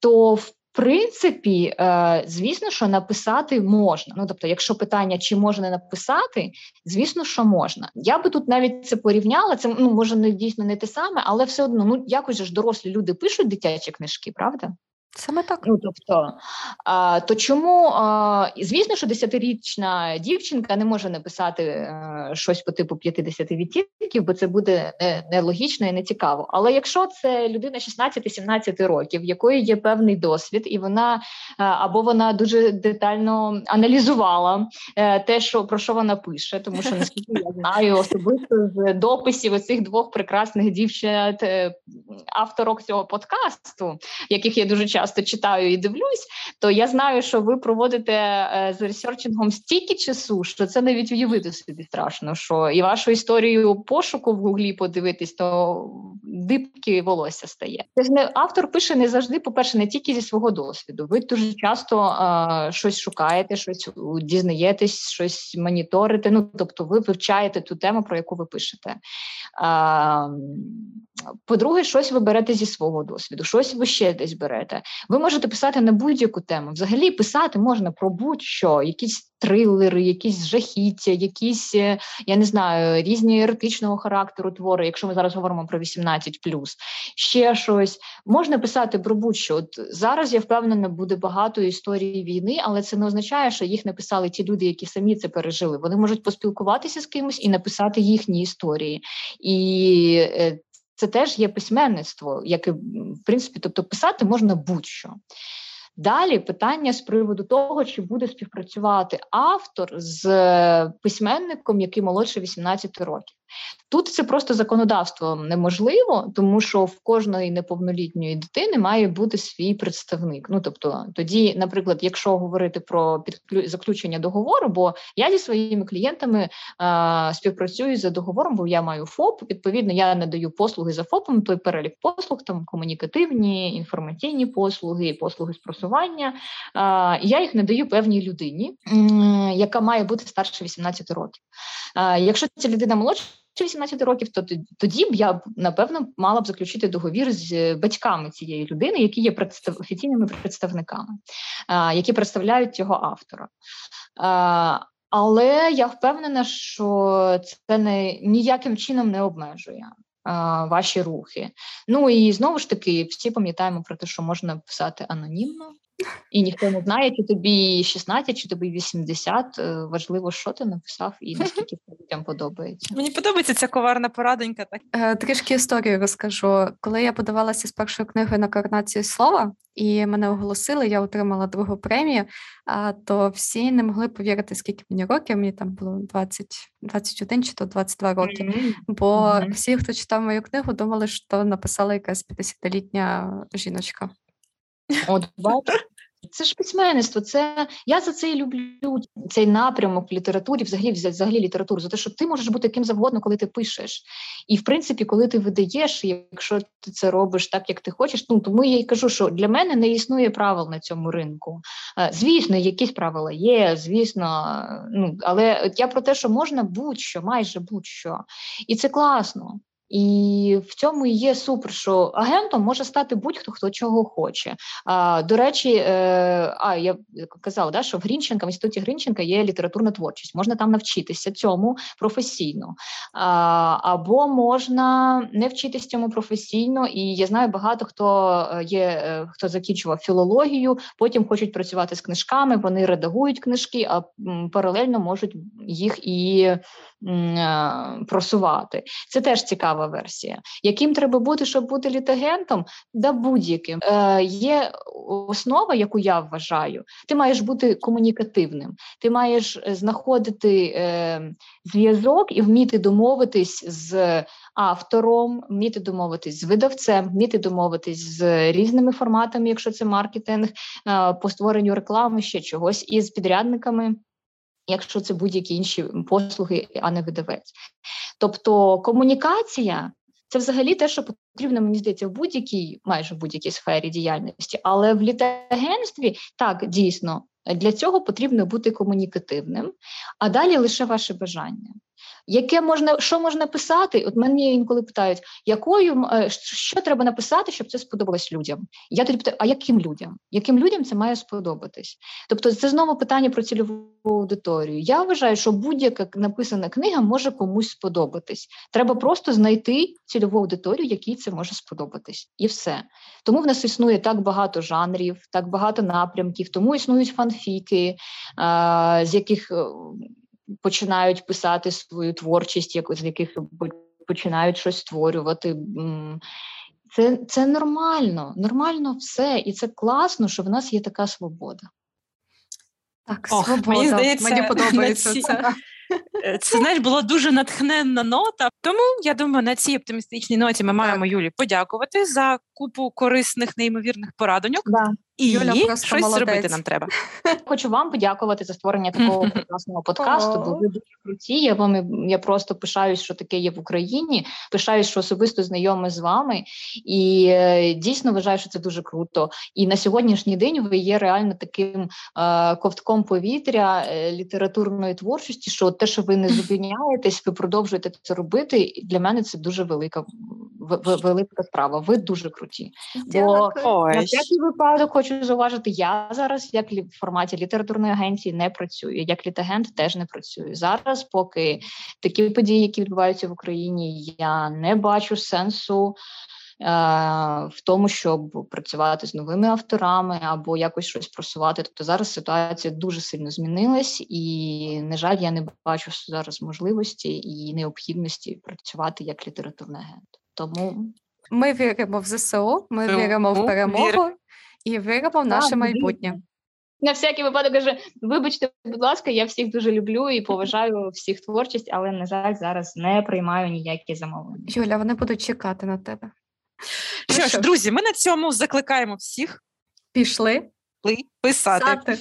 Speaker 2: то в принципі, е, звісно, що написати можна. Ну тобто, якщо питання, чи можна написати, звісно, що можна. Я би тут навіть це порівняла. Це ну може не дійсно не те саме, але все одно ну якось ж дорослі люди пишуть дитячі книжки, правда?
Speaker 3: Саме так.
Speaker 2: Ну, тобто, а, то чому а, звісно, що десятирічна дівчинка не може написати а, е, щось по типу 50 відтінків, бо це буде нелогічно і не цікаво. Але якщо це людина 16-17 років, в якої є певний досвід, і вона а, або вона дуже детально аналізувала е, те, що про що вона пише, тому що наскільки я знаю особисто з дописів оцих двох прекрасних дівчат, е, авторок цього подкасту, яких я дуже часто часто читаю і дивлюсь, то я знаю, що ви проводите е, з ресерчингом стільки часу, що це навіть уявити собі страшно. Що і вашу історію пошуку в гуглі подивитись, то дибки волосся стає. Не автор пише не завжди, по-перше, не тільки зі свого досвіду. Ви дуже часто а, щось шукаєте, щось дізнаєтесь, щось моніторите. Ну тобто, ви вивчаєте ту тему, про яку ви пишете. А, По-друге, щось ви берете зі свого досвіду, щось ви ще десь берете. Ви можете писати на будь-яку тему. Взагалі писати можна про будь-що, якісь трилери, якісь жахіття, якісь е, я не знаю, різні еротичного характеру твори. Якщо ми зараз говоримо про 18+, ще щось можна писати про будь-що. От зараз я впевнена, буде багато історій війни, але це не означає, що їх написали ті люди, які самі це пережили. Вони можуть поспілкуватися з кимось і написати їхні історії. І е, це теж є письменництво, яке в принципі, тобто писати можна будь-що. Далі питання з приводу того, чи буде співпрацювати автор з письменником, який молодше 18 років. Тут це просто законодавством неможливо, тому що в кожної неповнолітньої дитини має бути свій представник. Ну тобто, тоді, наприклад, якщо говорити про заключення договору, бо я зі своїми клієнтами а, співпрацюю за договором, бо я маю ФОП. Відповідно, я надаю послуги за ФОПом, той перелік послуг, там комунікативні, інформаційні послуги, послуги з просування. А, Я їх надаю певній людині, яка має бути старше 18 років. А, Якщо ця людина молодша. 18 років, то тоді б я напевно мала б заключити договір з батьками цієї людини, які є представ... офіційними представниками, які представляють цього автора. Але я впевнена, що це не ніяким чином не обмежує ваші рухи. Ну і знову ж таки, всі пам'ятаємо про те, що можна писати анонімно. І ніхто не знає, чи тобі 16, чи тобі 80. Е, важливо, що ти написав, і наскільки людям подобається.
Speaker 1: Мені подобається ця коварна порадонька. Так
Speaker 3: е, трішки історію розкажу. Коли я подавалася з першою книгою на коронацію слова, і мене оголосили, я отримала другу премію. А то всі не могли повірити, скільки мені років. Мені там було 20, 21 чи то 22 роки. Mm-hmm. Бо mm-hmm. всі, хто читав мою книгу, думали, що написала якась 50-літня жіночка.
Speaker 2: От бачиш, це ж письменництво. Це я за це і люблю цей напрямок в літературі, взагалі взагалі літературу, за те, що ти можеш бути ким завгодно, коли ти пишеш. І в принципі, коли ти видаєш, якщо ти це робиш так, як ти хочеш, ну тому я й кажу, що для мене не існує правил на цьому ринку. Е, звісно, якісь правила є, звісно, ну але я про те, що можна будь-що, майже будь-що, і це класно. І в цьому є супер, що агентом може стати будь-хто хто чого хоче. А, До речі, е, а я казала, да, що в Грінченка, в інституті Грінченка є літературна творчість. Можна там навчитися цьому професійно, А, або можна не вчитися цьому професійно. І я знаю багато хто е, є, е, хто закінчував філологію, потім хочуть працювати з книжками. Вони редагують книжки, а паралельно можуть їх і просувати. Це теж цікава версія. Яким треба бути, щоб бути літагентом? Да будь-яким. Е, Є основа, яку я вважаю, ти маєш бути комунікативним, ти маєш е, знаходити е, зв'язок і вміти домовитись з автором, вміти домовитись з видавцем, вміти домовитись з різними форматами, якщо це маркетинг, е, по створенню реклами, ще чогось, і з підрядниками якщо це будь-які інші послуги, а не видавець. Тобто комунікація це взагалі те, що потрібно, мені здається, в будь-якій, майже в будь-якій сфері діяльності, але в літагентстві так дійсно для цього потрібно бути комунікативним, а далі лише ваше бажання. Яке можна, що можна писати? От мене інколи питають, якою е, що треба написати, щоб це сподобалось людям? Я тоді питаю, а яким людям? Яким людям це має сподобатись? Тобто, це знову питання про цільову аудиторію. Я вважаю, що будь-яка написана книга може комусь сподобатись. Треба просто знайти цільову аудиторію, якій це може сподобатись, і все. Тому в нас існує так багато жанрів, так багато напрямків, тому існують фанфіки, з яких е, починають писати свою творчість, як з яких починають щось створювати. Це це нормально, нормально все, і це класно, що в нас є така свобода.
Speaker 3: Так, Ох, свобода. Мені здається, мені подобається це.
Speaker 1: Це знаєш, була дуже натхненна нота. Тому я думаю, на цій оптимістичній ноті ми маємо Юлі подякувати за купу корисних, неймовірних порадоньок. Да. І Юля просто щось молодець. зробити нам треба.
Speaker 2: Хочу вам подякувати за створення такого прекрасного подкасту. Бо ви дуже круті. Я вам я просто пишаюсь, що таке є в Україні. Пишаюсь, що особисто знайома з вами, і е, дійсно вважаю, що це дуже круто. І на сьогоднішній день ви є реально таким е, ковтком повітря е, літературної творчості. Що те, що ви не зупиняєтесь, ви продовжуєте це робити. І для мене це дуже велика велика справа. Ви дуже круті. Бо Ой. на всякий випадок хочу зауважити, я зараз, як в форматі літературної агенції, не працюю. Як літагент теж не працюю. Зараз, поки такі події, які відбуваються в Україні, я не бачу сенсу. В тому, щоб працювати з новими авторами або якось щось просувати. Тобто зараз ситуація дуже сильно змінилась, і, на жаль, я не бачу зараз можливості і необхідності працювати як літературний агент. Тому
Speaker 3: ми віримо в ЗСУ, ми Тому віримо в перемогу вір. і віримо в наше так, майбутнє.
Speaker 2: На всякий випадок каже: вибачте, будь ласка, я всіх дуже люблю і поважаю всіх творчість, але на жаль, зараз не приймаю ніякі замовлення.
Speaker 3: Юля, вони будуть чекати на тебе.
Speaker 1: Що ж, друзі, ми на цьому закликаємо всіх
Speaker 3: пішли
Speaker 1: писати. писати.